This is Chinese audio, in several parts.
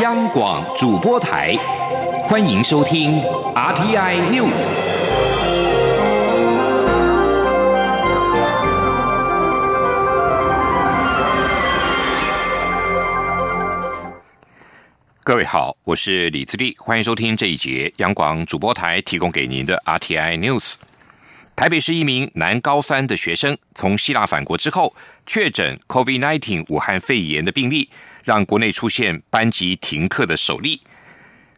央广主播台，欢迎收听 RTI News。各位好，我是李自立，欢迎收听这一节央广主播台提供给您的 RTI News。台北市一名男高三的学生从希腊返国之后，确诊 COVID-19 武汉肺炎的病例。让国内出现班级停课的首例。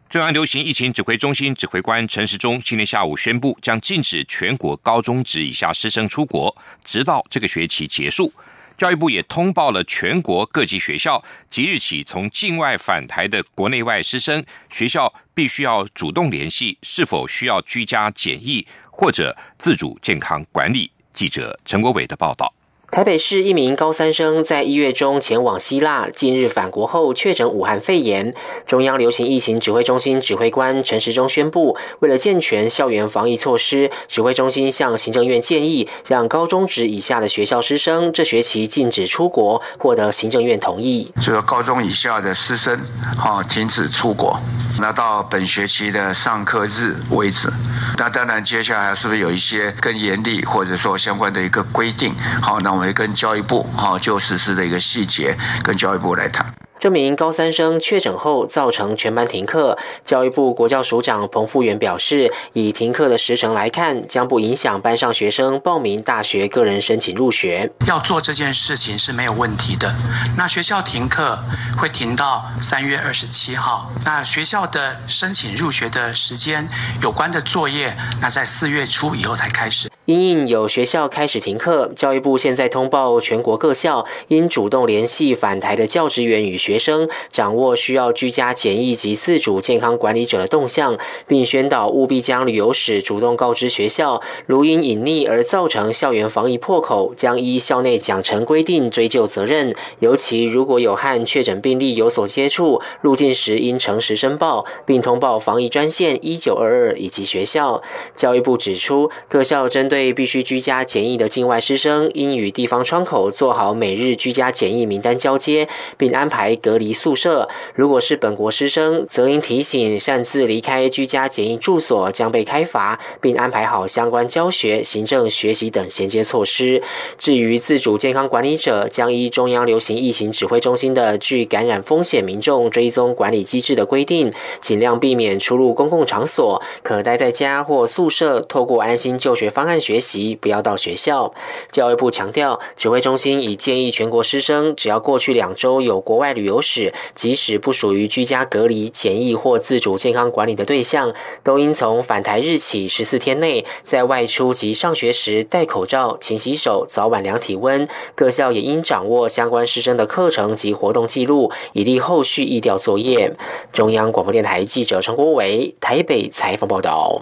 中央流行疫情指挥中心指挥官陈时中今天下午宣布，将禁止全国高中职以下师生出国，直到这个学期结束。教育部也通报了全国各级学校，即日起从境外返台的国内外师生，学校必须要主动联系是否需要居家检疫或者自主健康管理。记者陈国伟的报道。台北市一名高三生在一月中前往希腊，近日返国后确诊武汉肺炎。中央流行疫情指挥中心指挥官陈时中宣布，为了健全校园防疫措施，指挥中心向行政院建议，让高中职以下的学校师生这学期禁止出国，获得行政院同意。这个高中以下的师生，哈，停止出国，那到本学期的上课日为止。那当然，接下来是不是有一些更严厉，或者说相关的一个规定？好，那我。会跟教育部哈就实施的一个细节，跟教育部来谈。这名高三生确诊后造成全班停课，教育部国教署长彭富元表示，以停课的时程来看，将不影响班上学生报名大学个人申请入学。要做这件事情是没有问题的。那学校停课会停到三月二十七号，那学校的申请入学的时间有关的作业，那在四月初以后才开始。因应有学校开始停课，教育部现在通报全国各校，应主动联系返台的教职员与学生，掌握需要居家检疫及自主健康管理者的动向，并宣导务必将旅游史主动告知学校。如因隐匿而造成校园防疫破口，将依校内奖惩规定追究责任。尤其如果有和确诊病例有所接触，入境时应诚实申报，并通报防疫专线一九二二以及学校。教育部指出，各校针对对必须居家检疫的境外师生，应与地方窗口做好每日居家检疫名单交接，并安排隔离宿舍。如果是本国师生，则应提醒擅自离开居家检疫住所将被开罚，并安排好相关教学、行政、学习等衔接措施。至于自主健康管理者，将依中央流行疫情指挥中心的具感染风险民众追踪管理机制的规定，尽量避免出入公共场所，可待在家或宿舍，透过安心就学方案。学习不要到学校。教育部强调，指挥中心已建议全国师生，只要过去两周有国外旅游史，即使不属于居家隔离、检疫或自主健康管理的对象，都应从返台日起十四天内，在外出及上学时戴口罩、勤洗手、早晚量体温。各校也应掌握相关师生的课程及活动记录，以利后续议调作业。中央广播电台记者陈国伟台北采访报道。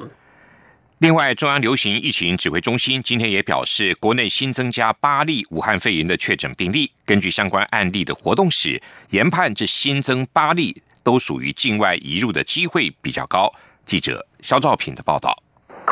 另外，中央流行疫情指挥中心今天也表示，国内新增加八例武汉肺炎的确诊病例。根据相关案例的活动史，研判这新增八例都属于境外移入的机会比较高。记者肖兆平的报道。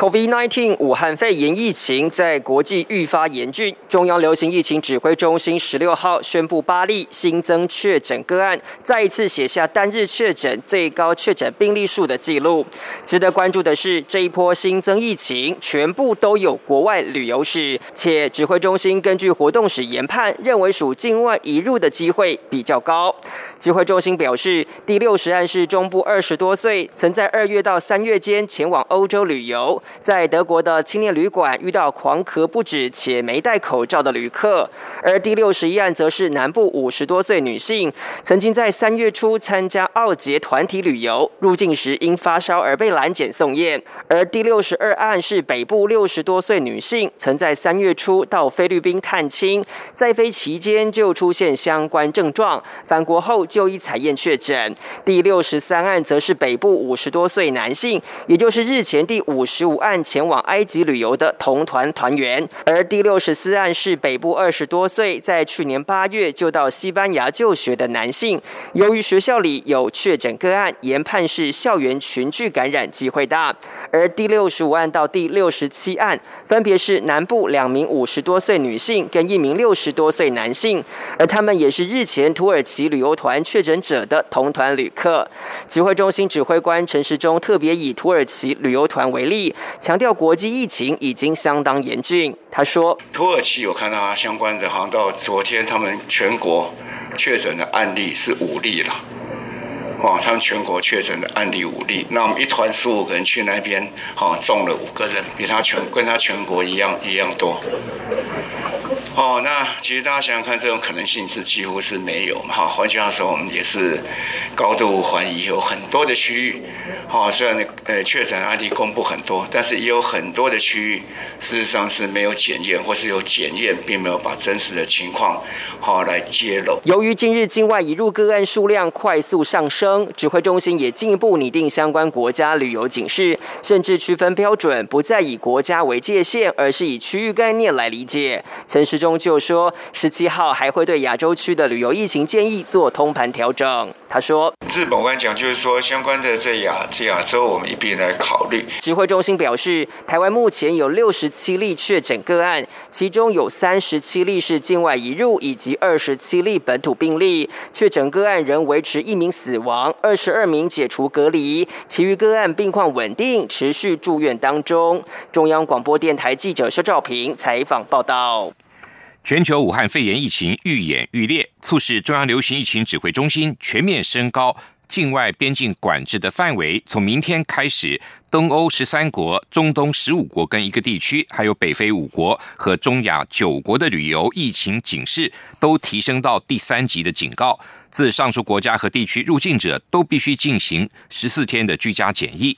COVID-19 武汉肺炎疫情在国际愈发严峻，中央流行疫情指挥中心十六号宣布八例新增确诊个案，再一次写下单日确诊最高确诊病例数的记录。值得关注的是，这一波新增疫情全部都有国外旅游史，且指挥中心根据活动史研判，认为属境外移入的机会比较高。指挥中心表示，第六十案是中部二十多岁，曾在二月到三月间前往欧洲旅游。在德国的青年旅馆遇到狂咳不止且没戴口罩的旅客，而第六十一案则是南部五十多岁女性，曾经在三月初参加奥捷团体旅游，入境时因发烧而被拦检送验。而第六十二案是北部六十多岁女性，曾在三月初到菲律宾探亲，在飞期间就出现相关症状，返国后就医采验确诊。第六十三案则是北部五十多岁男性，也就是日前第五十五。案前往埃及旅游的同团团员，而第六十四案是北部二十多岁，在去年八月就到西班牙就学的男性。由于学校里有确诊个案，研判是校园群聚感染机会大。而第六十五案到第六十七案，分别是南部两名五十多岁女性跟一名六十多岁男性，而他们也是日前土耳其旅游团确诊者的同团旅客。指挥中心指挥官陈时中特别以土耳其旅游团为例，强调国际疫情已经相当严峻。他说：“土耳其有看到相关的，好像到昨天他们全国确诊的案例是五例了。”哦，他们全国确诊的案例五例，那我们一团十五个人去那边，哦，中了五个人，比他全跟他全国一样一样多。哦，那其实大家想想看，这种可能性是几乎是没有嘛。哈，换句话说，我们也是高度怀疑，有很多的区域，哈，虽然呃确诊案例公布很多，但是也有很多的区域事实上是没有检验，或是有检验，并没有把真实的情况好来揭露。由于近日境外移入个案数量快速上升，指挥中心也进一步拟定相关国家旅游警示，甚至区分标准，不再以国家为界限，而是以区域概念来理解。陈时。中就说，十七号还会对亚洲区的旅游疫情建议做通盘调整。他说，日本我刚讲就是说，相关的在亚在亚洲，我们一并来考虑。指挥中心表示，台湾目前有六十七例确诊个案，其中有三十七例是境外移入，以及二十七例本土病例。确诊个案仍维持一名死亡，二十二名解除隔离，其余个案病况稳定，持续住院当中。中央广播电台记者肖兆平采访报道。全球武汉肺炎疫情愈演愈烈，促使中央流行疫情指挥中心全面升高境外边境管制的范围。从明天开始，东欧十三国、中东十五国跟一个地区，还有北非五国和中亚九国的旅游疫情警示都提升到第三级的警告。自上述国家和地区入境者都必须进行十四天的居家检疫。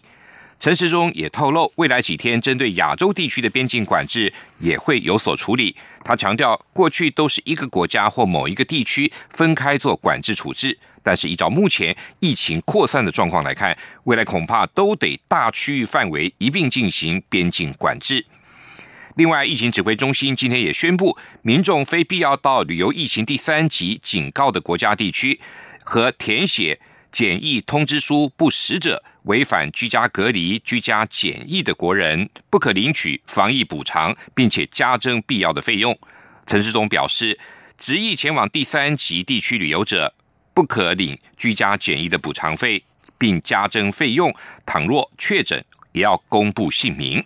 陈时中也透露，未来几天针对亚洲地区的边境管制也会有所处理。他强调，过去都是一个国家或某一个地区分开做管制处置，但是依照目前疫情扩散的状况来看，未来恐怕都得大区域范围一并进行边境管制。另外，疫情指挥中心今天也宣布，民众非必要到旅游疫情第三级警告的国家地区和填写。检疫通知书不实者，违反居家隔离、居家检疫的国人，不可领取防疫补偿，并且加征必要的费用。陈世忠表示，执意前往第三级地区旅游者，不可领居家检疫的补偿费，并加征费用。倘若确诊，也要公布姓名。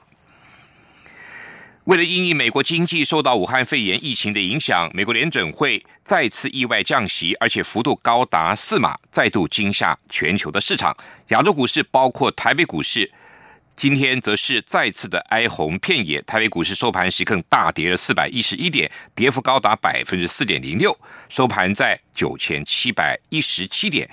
为了应应美国经济受到武汉肺炎疫情的影响，美国联准会再次意外降息，而且幅度高达四码，再度惊吓全球的市场。亚洲股市包括台北股市，今天则是再次的哀鸿遍野。台北股市收盘时更大跌了四百一十一点，跌幅高达百分之四点零六，收盘在九千七百一十七点，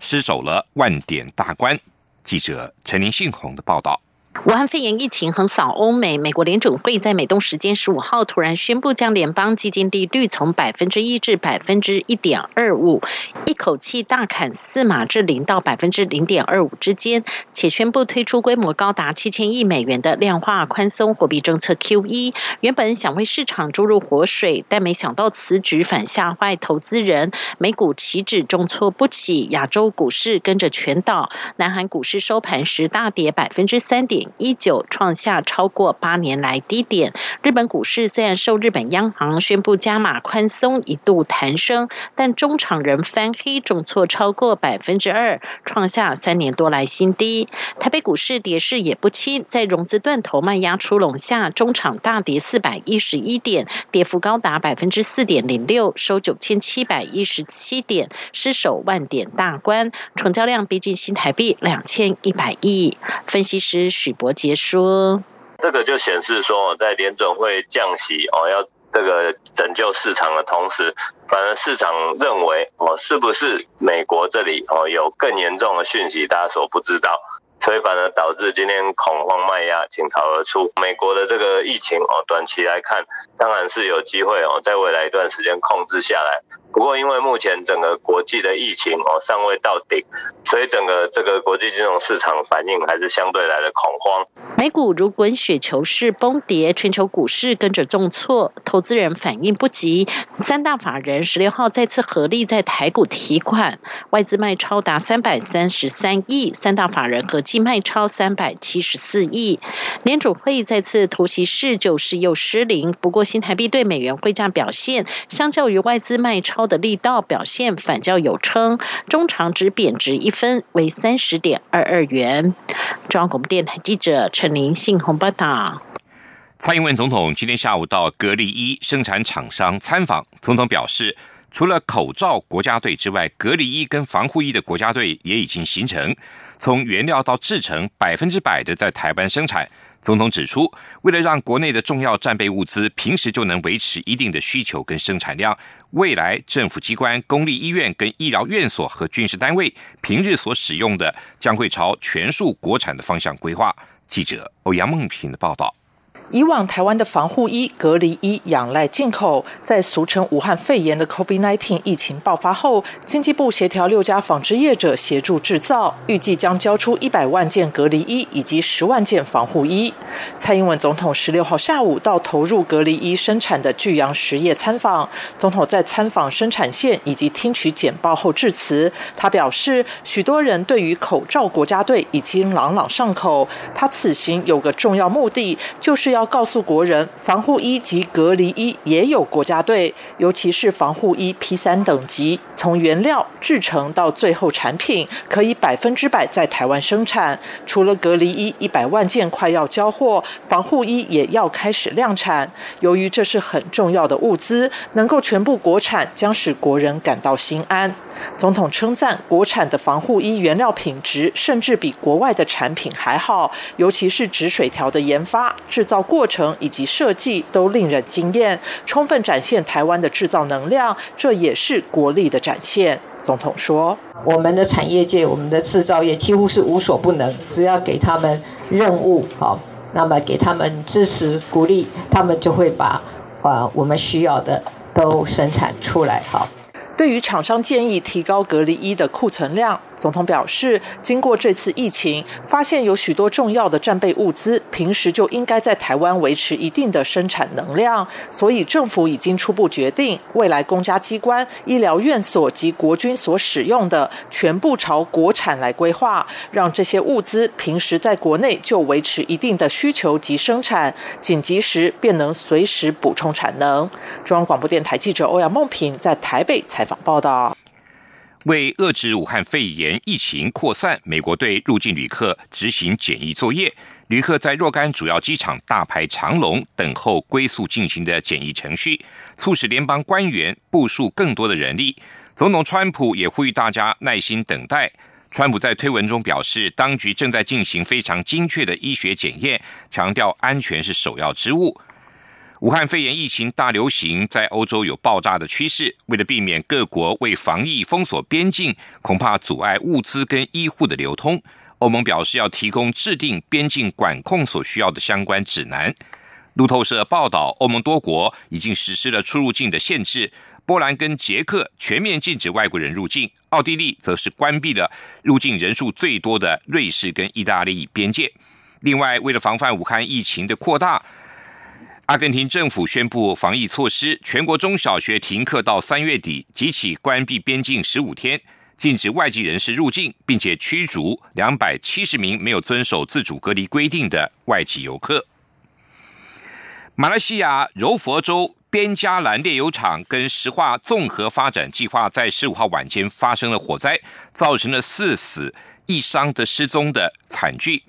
失守了万点大关。记者陈林信宏的报道。武汉肺炎疫情横扫欧美，美国联准会在美东时间十五号突然宣布，将联邦基金利率从百分之一至百分之一点二五，一口气大砍四码至零到百分之零点二五之间，且宣布推出规模高达七千亿美元的量化宽松货币政策 QE。原本想为市场注入活水，但没想到此举反吓坏投资人，美股期指重挫不起，亚洲股市跟着全倒，南韩股市收盘时大跌百分之三点。一九创下超过八年来低点。日本股市虽然受日本央行宣布加码宽松一度弹升，但中场人翻黑重挫超过百分之二，创下三年多来新低。台北股市跌势也不轻，在融资断头卖压出笼下，中场大跌四百一十一点，跌幅高达百分之四点零六，收九千七百一十七点，失守万点大关，成交量逼近新台币两千一百亿。分析师许。伯杰说：“这个就显示说，在联准会降息哦，要这个拯救市场的同时，反而市场认为哦，是不是美国这里哦有更严重的讯息，大家所不知道，所以反而导致今天恐慌卖压倾巢而出。美国的这个疫情哦，短期来看当然是有机会哦，在未来一段时间控制下来。”不过因为目前整个国际的疫情哦尚未到顶，所以整个这个国际金融市场反应还是相对来的恐慌。美股如滚雪球式崩跌，全球股市跟着重挫，投资人反应不及。三大法人十六号再次合力在台股提款，外资卖超达三百三十三亿，三大法人合计卖超三百七十四亿。联储会再次突袭式救市又失灵，不过新台币对美元汇价表现，相较于外资卖超的力道表现反较有称，中长值贬值一分为三十点二二元。中央广播电台记者陈林信鸿报道。蔡英文总统今天下午到格力一生产厂商参访，总统表示，除了口罩国家队之外，隔离衣跟防护衣的国家队也已经形成，从原料到制成，百分之百的在台湾生产。总统指出，为了让国内的重要战备物资平时就能维持一定的需求跟生产量，未来政府机关、公立医院跟医疗院所和军事单位平日所使用的，将会朝全数国产的方向规划。记者欧阳梦平的报道。以往台湾的防护衣、隔离衣仰赖进口，在俗称武汉肺炎的 COVID-19 疫情爆发后，经济部协调六家纺织业者协助制造，预计将交出一百万件隔离衣以及十万件防护衣。蔡英文总统十六号下午到投入隔离衣生产的巨阳实业参访，总统在参访生产线以及听取简报后致辞，他表示，许多人对于口罩国家队已经朗朗上口，他此行有个重要目的，就是要。告诉国人，防护衣及隔离衣也有国家队，尤其是防护衣 P 三等级，从原料制成到最后产品，可以百分之百在台湾生产。除了隔离衣一百万件快要交货，防护衣也要开始量产。由于这是很重要的物资，能够全部国产，将使国人感到心安。总统称赞国产的防护衣原料品质，甚至比国外的产品还好，尤其是止水条的研发、制造。过程以及设计都令人惊艳，充分展现台湾的制造能量，这也是国力的展现。总统说：“我们的产业界，我们的制造业几乎是无所不能，只要给他们任务，好，那么给他们支持鼓励，他们就会把啊我们需要的都生产出来。”好，对于厂商建议提高隔离衣的库存量。总统表示，经过这次疫情，发现有许多重要的战备物资，平时就应该在台湾维持一定的生产能量，所以政府已经初步决定，未来公家机关、医疗院所及国军所使用的，全部朝国产来规划，让这些物资平时在国内就维持一定的需求及生产，紧急时便能随时补充产能。中央广播电台记者欧阳梦平在台北采访报道。为遏制武汉肺炎疫情扩散，美国对入境旅客执行检疫作业。旅客在若干主要机场大排长龙，等候归宿进行的检疫程序，促使联邦官员部署更多的人力。总统川普也呼吁大家耐心等待。川普在推文中表示，当局正在进行非常精确的医学检验，强调安全是首要之务。武汉肺炎疫情大流行在欧洲有爆炸的趋势，为了避免各国为防疫封锁边境，恐怕阻碍物资跟医护的流通。欧盟表示要提供制定边境管控所需要的相关指南。路透社报道，欧盟多国已经实施了出入境的限制，波兰跟捷克全面禁止外国人入境，奥地利则是关闭了入境人数最多的瑞士跟意大利边界。另外，为了防范武汉疫情的扩大。阿根廷政府宣布防疫措施，全国中小学停课到三月底，即起关闭边境十五天，禁止外籍人士入境，并且驱逐两百七十名没有遵守自主隔离规定的外籍游客。马来西亚柔佛州边加兰炼油厂跟石化综合发展计划在十五号晚间发生了火灾，造成了四死一伤的失踪的惨剧。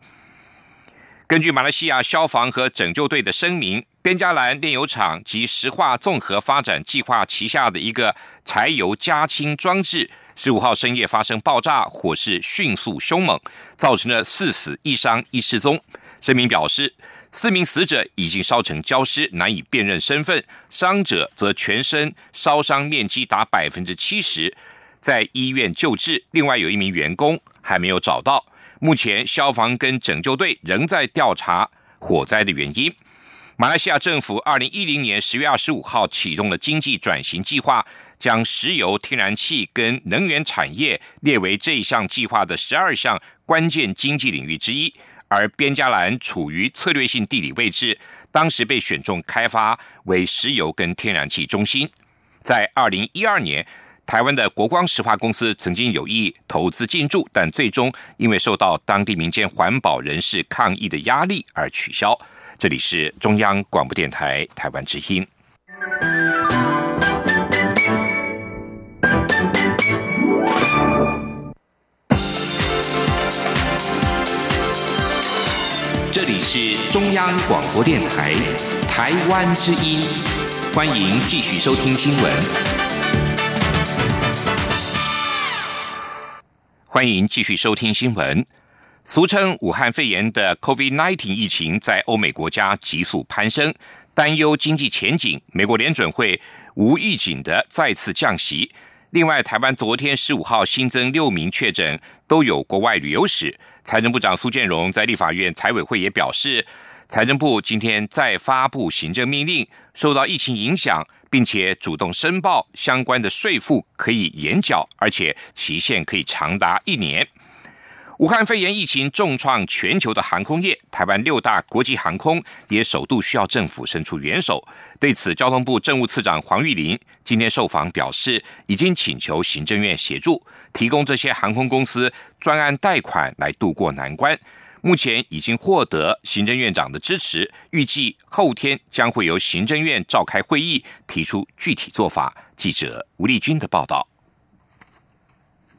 根据马来西亚消防和拯救队的声明。边加兰炼油厂及石化综合发展计划旗下的一个柴油加氢装置，十五号深夜发生爆炸，火势迅速凶猛，造成了四死一伤一失踪。声明表示，四名死者已经烧成焦尸，难以辨认身份；伤者则全身烧伤面积达百分之七十，在医院救治。另外有一名员工还没有找到。目前消防跟拯救队仍在调查火灾的原因。马来西亚政府二零一零年十月二十五号启动了经济转型计划，将石油、天然气跟能源产业列为这一项计划的十二项关键经济领域之一。而边加兰处于策略性地理位置，当时被选中开发为石油跟天然气中心。在二零一二年，台湾的国光石化公司曾经有意投资进驻，但最终因为受到当地民间环保人士抗议的压力而取消。这里是中央广播电台台湾之音。这里是中央广播电台台湾之音，欢迎继续收听新闻。欢迎继续收听新闻。俗称武汉肺炎的 COVID-19 疫情在欧美国家急速攀升，担忧经济前景。美国联准会无预警的再次降息。另外，台湾昨天十五号新增六名确诊，都有国外旅游史。财政部长苏建荣在立法院财委会也表示，财政部今天再发布行政命令，受到疫情影响，并且主动申报相关的税负可以延缴，而且期限可以长达一年。武汉肺炎疫情重创全球的航空业，台湾六大国际航空也首度需要政府伸出援手。对此，交通部政务次长黄玉玲今天受访表示，已经请求行政院协助提供这些航空公司专案贷款来渡过难关。目前已经获得行政院长的支持，预计后天将会由行政院召开会议，提出具体做法。记者吴丽君的报道。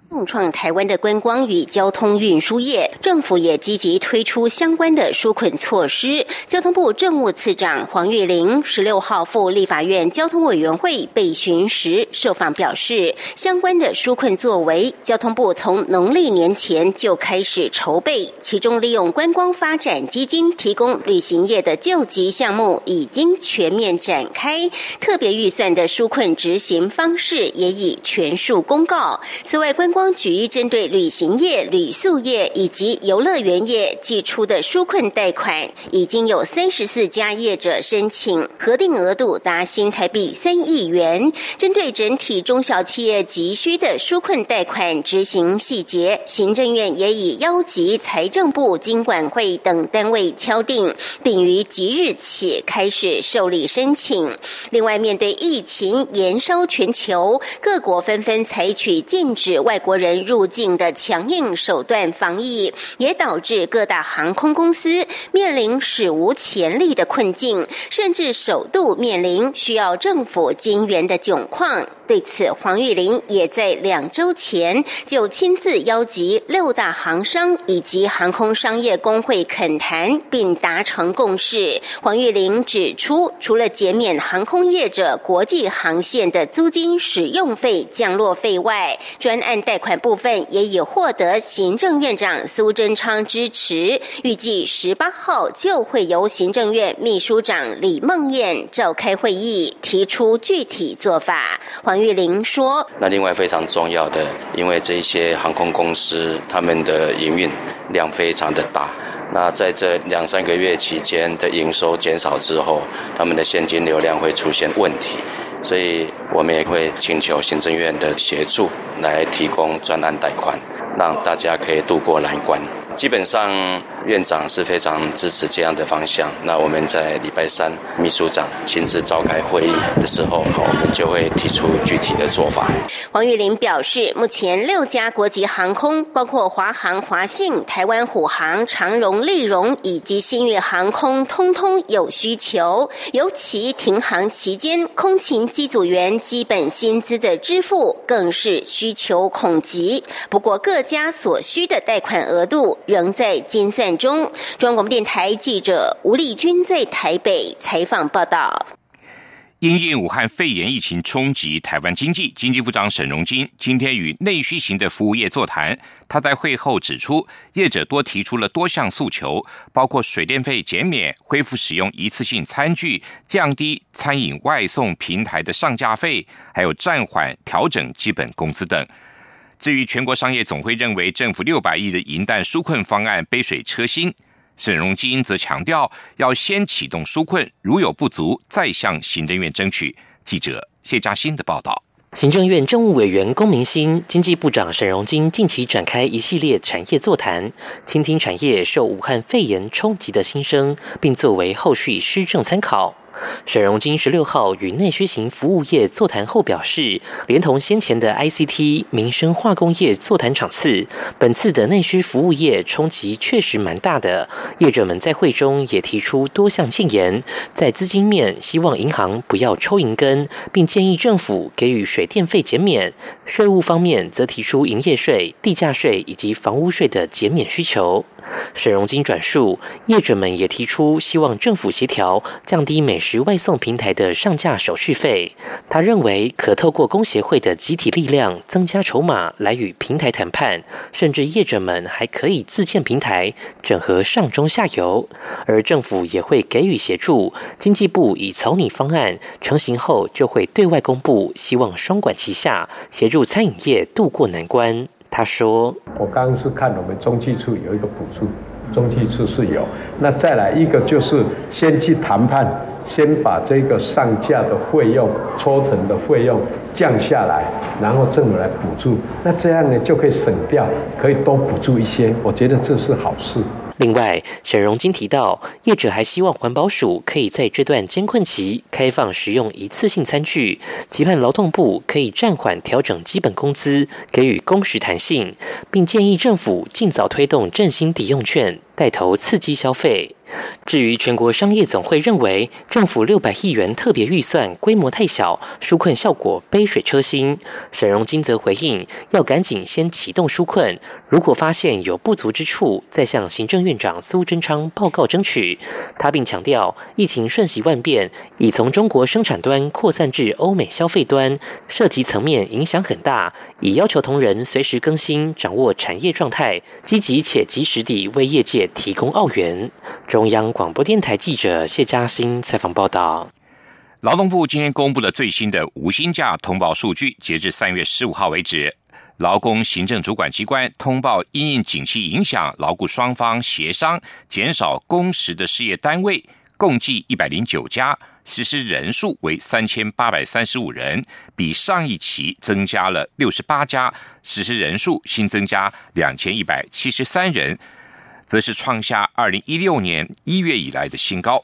重创台湾的观光与交通运输业，政府也积极推出相关的纾困措施。交通部政务次长黄玉玲十六号赴立法院交通委员会备询时受访表示，相关的纾困作为，交通部从农历年前就开始筹备，其中利用观光发展基金提供旅行业的救急项目已经全面展开，特别预算的纾困执行方式也已全数公告。此外，观光局针对旅行业、旅宿业以及游乐园业寄出的纾困贷款，已经有三十四家业者申请，核定额度达新台币三亿元。针对整体中小企业急需的纾困贷款执行细节，行政院也已邀集财政部、经管会等单位敲定，并于即日起开始受理申请。另外，面对疫情延烧全球，各国纷纷采取禁止外。国人入境的强硬手段防疫，也导致各大航空公司面临史无前例的困境，甚至首度面临需要政府金援的窘况。对此，黄玉玲也在两周前就亲自邀集六大航商以及航空商业工会恳谈，并达成共识。黄玉玲指出，除了减免航空业者国际航线的租金使用费、降落费外，专案贷款部分也已获得行政院长苏贞昌支持，预计十八号就会由行政院秘书长李梦燕召开会议，提出具体做法。黄玉玲说：“那另外非常重要的，因为这些航空公司他们的营运量非常的大，那在这两三个月期间的营收减少之后，他们的现金流量会出现问题。”所以，我们也会请求行政院的协助，来提供专案贷款，让大家可以渡过难关。基本上，院长是非常支持这样的方向。那我们在礼拜三，秘书长亲自召开会议的时候，我们就会提出具体的做法。黄玉玲表示，目前六家国际航空，包括华航、华信、台湾虎航、长荣、丽荣以及新月航空，通通有需求。尤其停航期间，空勤机组员基本薪资的支付更是需求恐急。不过，各家所需的贷款额度。仍在精算中。中央广播电台记者吴丽君在台北采访报道。因应武汉肺炎疫情冲击台湾经济，经济部长沈荣金今天与内需型的服务业座谈。他在会后指出，业者多提出了多项诉求，包括水电费减免、恢复使用一次性餐具、降低餐饮外送平台的上架费，还有暂缓调整基本工资等。至于全国商业总会认为政府六百亿的银弹纾困方案杯水车薪，沈荣基则强调要先启动纾困，如有不足再向行政院争取。记者谢嘉欣的报道。行政院政务委员龚明鑫、经济部长沈荣金近期展开一系列产业座谈，倾听产业受武汉肺炎冲击的心声，并作为后续施政参考。沈荣金十六号与内需型服务业座谈后表示，连同先前的 ICT、民生化工业座谈场次，本次的内需服务业冲击确实蛮大的。业者们在会中也提出多项建言，在资金面希望银行不要抽银根，并建议政府给予水电费减免；税务方面则提出营业税、地价税以及房屋税的减免需求。沈荣金转述，业者们也提出希望政府协调降低美食外送平台的上架手续费。他认为可透过工协会的集体力量增加筹码来与平台谈判，甚至业者们还可以自建平台，整合上中下游，而政府也会给予协助。经济部已草拟方案，成型后就会对外公布，希望双管齐下，协助餐饮业渡过难关。他说：“我刚刚是看我们中期处有一个补助，中期处是有。那再来一个就是先去谈判，先把这个上架的费用、抽成的费用降下来，然后政府来补助。那这样呢就可以省掉，可以多补助一些。我觉得这是好事。”另外，沈荣金提到，业者还希望环保署可以在这段艰困期开放使用一次性餐具，期盼劳动部可以暂缓调整基本工资，给予工时弹性，并建议政府尽早推动振兴抵用券。带头刺激消费。至于全国商业总会认为政府六百亿元特别预算规模太小，纾困效果杯水车薪。沈荣金则回应，要赶紧先启动纾困，如果发现有不足之处，再向行政院长苏贞昌报告争取。他并强调，疫情瞬息万变，已从中国生产端扩散至欧美消费端，涉及层面影响很大，已要求同仁随时更新，掌握产业状态，积极且及时地为业界。提供澳元。中央广播电台记者谢嘉欣采访报道。劳动部今天公布了最新的无薪假通报数据，截至三月十五号为止，劳工行政主管机关通报因应景气影响，劳雇双方协商减少工时的事业单位，共计一百零九家。实施人数为三千八百三十五人，比上一期增加了六十八家，实施人数新增加两千一百七十三人。则是创下二零一六年一月以来的新高。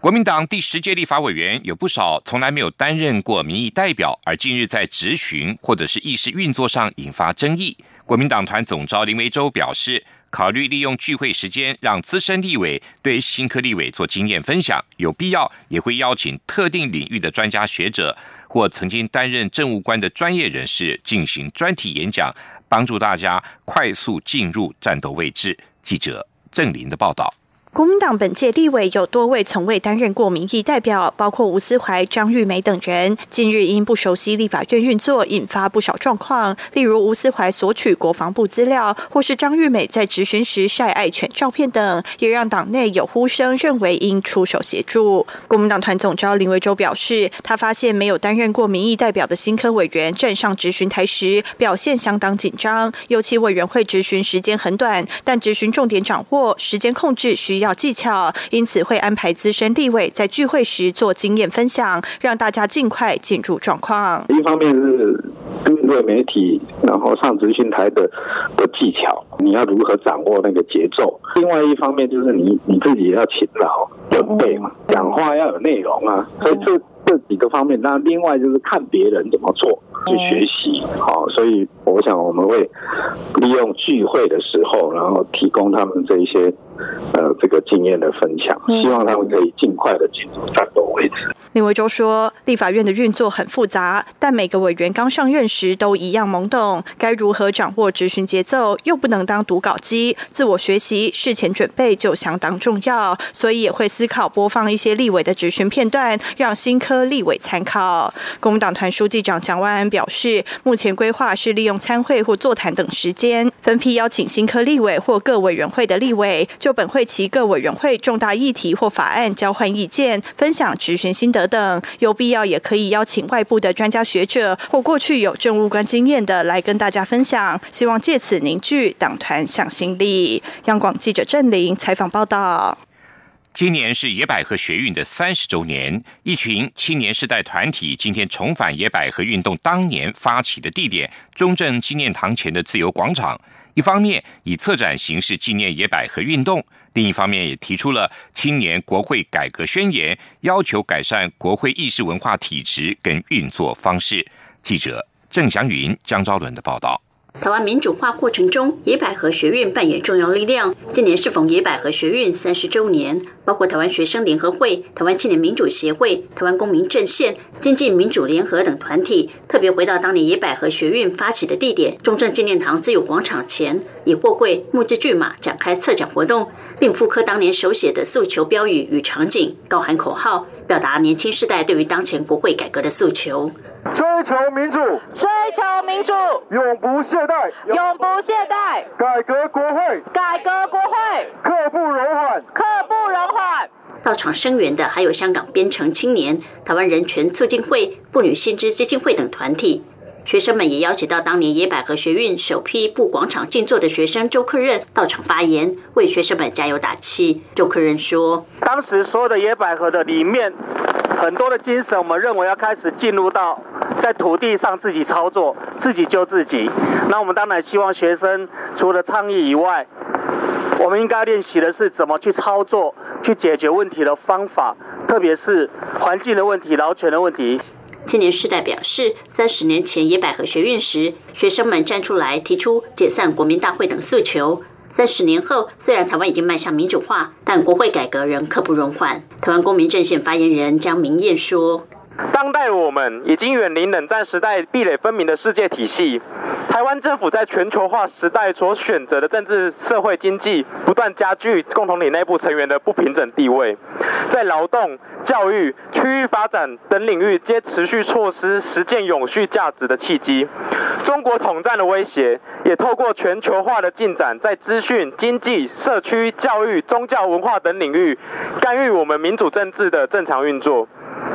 国民党第十届立法委员有不少从来没有担任过民意代表，而近日在质询或者是议事运作上引发争议。国民党团总召林维洲表示，考虑利用聚会时间，让资深立委对新科立委做经验分享，有必要也会邀请特定领域的专家学者或曾经担任政务官的专业人士进行专题演讲。帮助大家快速进入战斗位置。记者郑林的报道。国民党本届立委有多位从未担任过民意代表，包括吴思怀、张玉梅等人。近日因不熟悉立法院运作，引发不少状况。例如吴思怀索取国防部资料，或是张玉梅在质询时晒爱犬照片等，也让党内有呼声认为应出手协助。国民党团总召林维洲表示，他发现没有担任过民意代表的新科委员站上质询台时，表现相当紧张，尤其委员会质询时间很短，但质询重点掌握，时间控制需。要技巧，因此会安排资深地位在聚会时做经验分享，让大家尽快进入状况。一方面是面对媒体，然后上执行台的的技巧，你要如何掌握那个节奏？另外一方面就是你你自己要勤劳准备嘛，讲话要有内容啊。所以这这几个方面，那另外就是看别人怎么做去学习。好，所以我想我们会利用聚会的时候，然后提供他们这一些。呃，这个经验的分享，希望他们可以尽快的进入战斗位置。林维洲说，立法院的运作很复杂，但每个委员刚上任时都一样懵懂，该如何掌握执行节奏，又不能当读稿机，自我学习、事前准备就相当重要，所以也会思考播放一些立委的执询片段，让新科立委参考。工党团书记长蒋万安表示，目前规划是利用参会或座谈等时间，分批邀请新科立委或各委员会的立委。就本会期各委员会重大议题或法案交换意见、分享执行心得等等，有必要也可以邀请外部的专家学者或过去有政务官经验的来跟大家分享，希望借此凝聚党团向心力。央广记者郑玲采访报道。今年是野百合学运的三十周年，一群青年世代团体今天重返野百合运动当年发起的地点——中正纪念堂前的自由广场。一方面以策展形式纪念野百合运动，另一方面也提出了青年国会改革宣言，要求改善国会议事文化体制跟运作方式。记者郑祥云、江昭伦的报道。台湾民主化过程中，野百合学运扮演重要力量。今年适逢野百合学运三十周年，包括台湾学生联合会、台湾青年民主协会、台湾公民阵线、经济民主联合等团体，特别回到当年野百合学运发起的地点——中正纪念堂自由广场前，以货柜、木质巨马展开策展活动，并复刻当年手写的诉求标语与场景，高喊口号，表达年轻世代对于当前国会改革的诉求。追求民主，追求民主，永不懈怠，永不懈怠。改革国会，改革国会，刻不容缓，刻不容缓。到场声援的还有香港编程青年、台湾人权促进会、妇女新知基金会等团体。学生们也邀请到当年野百合学运首批赴广场静坐的学生周克任到场发言，为学生们加油打气。周克任说：“当时所有的野百合的里面。”很多的精神，我们认为要开始进入到在土地上自己操作、自己救自己。那我们当然希望学生除了倡议以外，我们应该练习的是怎么去操作、去解决问题的方法，特别是环境的问题、劳权的问题。青年世代表示，三十年前野百合学运时，学生们站出来提出解散国民大会等诉求。在十年后，虽然台湾已经迈向民主化，但国会改革仍刻不容缓。台湾公民阵线发言人江明燕说。当代我们已经远离冷战时代壁垒分明的世界体系，台湾政府在全球化时代所选择的政治、社会、经济，不断加剧共同体内部成员的不平等地位，在劳动、教育、区域发展等领域皆持续错失实践永续价值的契机。中国统战的威胁，也透过全球化的进展，在资讯、经济、社区、教育、宗教、文化等领域，干预我们民主政治的正常运作。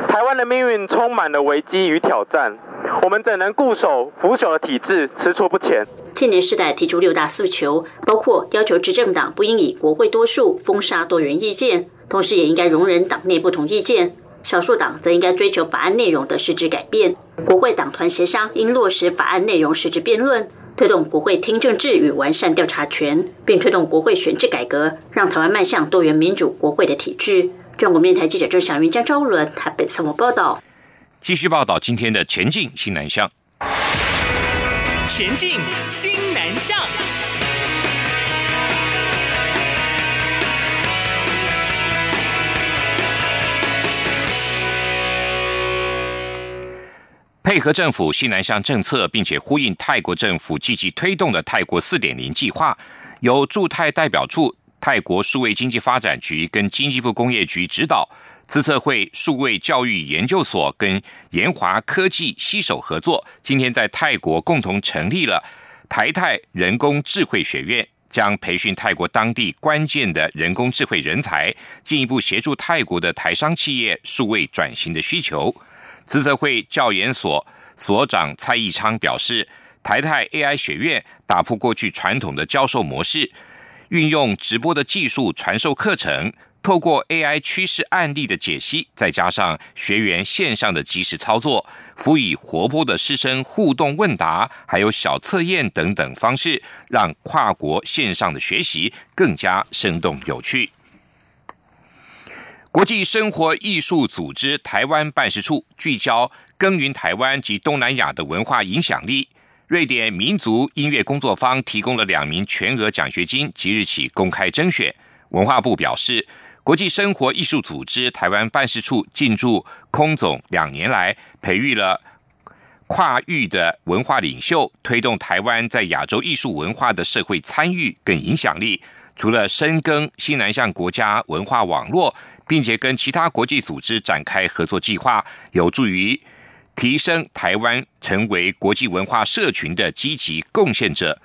台湾的命运充满了危机与挑战，我们怎能固守腐朽的体制，踟蹰不前？青年时代提出六大诉求，包括要求执政党不应以国会多数封杀多元意见，同时也应该容忍党内不同意见；少数党则应该追求法案内容的实质改变；国会党团协商应落实法案内容实质辩论，推动国会听证制与完善调查权，并推动国会选制改革，让台湾迈向多元民主国会的体制。中国面台记者郑祥云、江昭伦台北采访报道。继续报道今天的前进新南向。前进新南向。配合政府西南向政策，并且呼应泰国政府积极推动的泰国四点零计划，由驻泰代表处。泰国数位经济发展局跟经济部工业局指导，资策会数位教育研究所跟研华科技携手合作，今天在泰国共同成立了台泰人工智慧学院，将培训泰国当地关键的人工智慧人才，进一步协助泰国的台商企业数位转型的需求。资策会教研所所长蔡义昌表示，台泰 AI 学院打破过去传统的教授模式。运用直播的技术传授课程，透过 AI 趋势案例的解析，再加上学员线上的即时操作，辅以活泼的师生互动问答，还有小测验等等方式，让跨国线上的学习更加生动有趣。国际生活艺术组织台湾办事处聚焦耕耘台湾及东南亚的文化影响力。瑞典民族音乐工作坊提供了两名全额奖学金，即日起公开征选。文化部表示，国际生活艺术组织台湾办事处进驻空总两年来，培育了跨域的文化领袖，推动台湾在亚洲艺术文化的社会参与跟影响力。除了深耕西南向国家文化网络，并且跟其他国际组织展开合作计划，有助于。提升台湾成为国际文化社群的积极贡献者。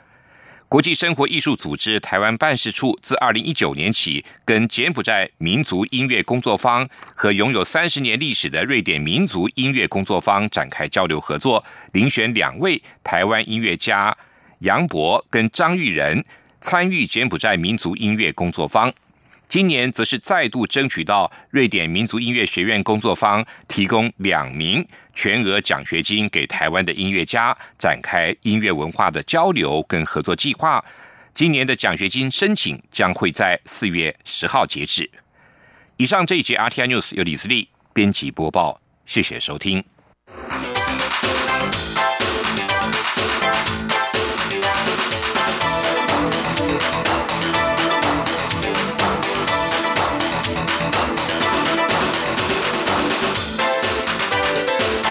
国际生活艺术组织台湾办事处自二零一九年起，跟柬埔寨民族音乐工作坊和拥有三十年历史的瑞典民族音乐工作坊展开交流合作，遴选两位台湾音乐家杨博跟张玉仁参与柬埔寨民族音乐工作坊。今年则是再度争取到瑞典民族音乐学院工作方提供两名全额奖学金给台湾的音乐家，展开音乐文化的交流跟合作计划。今年的奖学金申请将会在四月十号截止。以上这一节 RTI News 由李思利编辑播报，谢谢收听。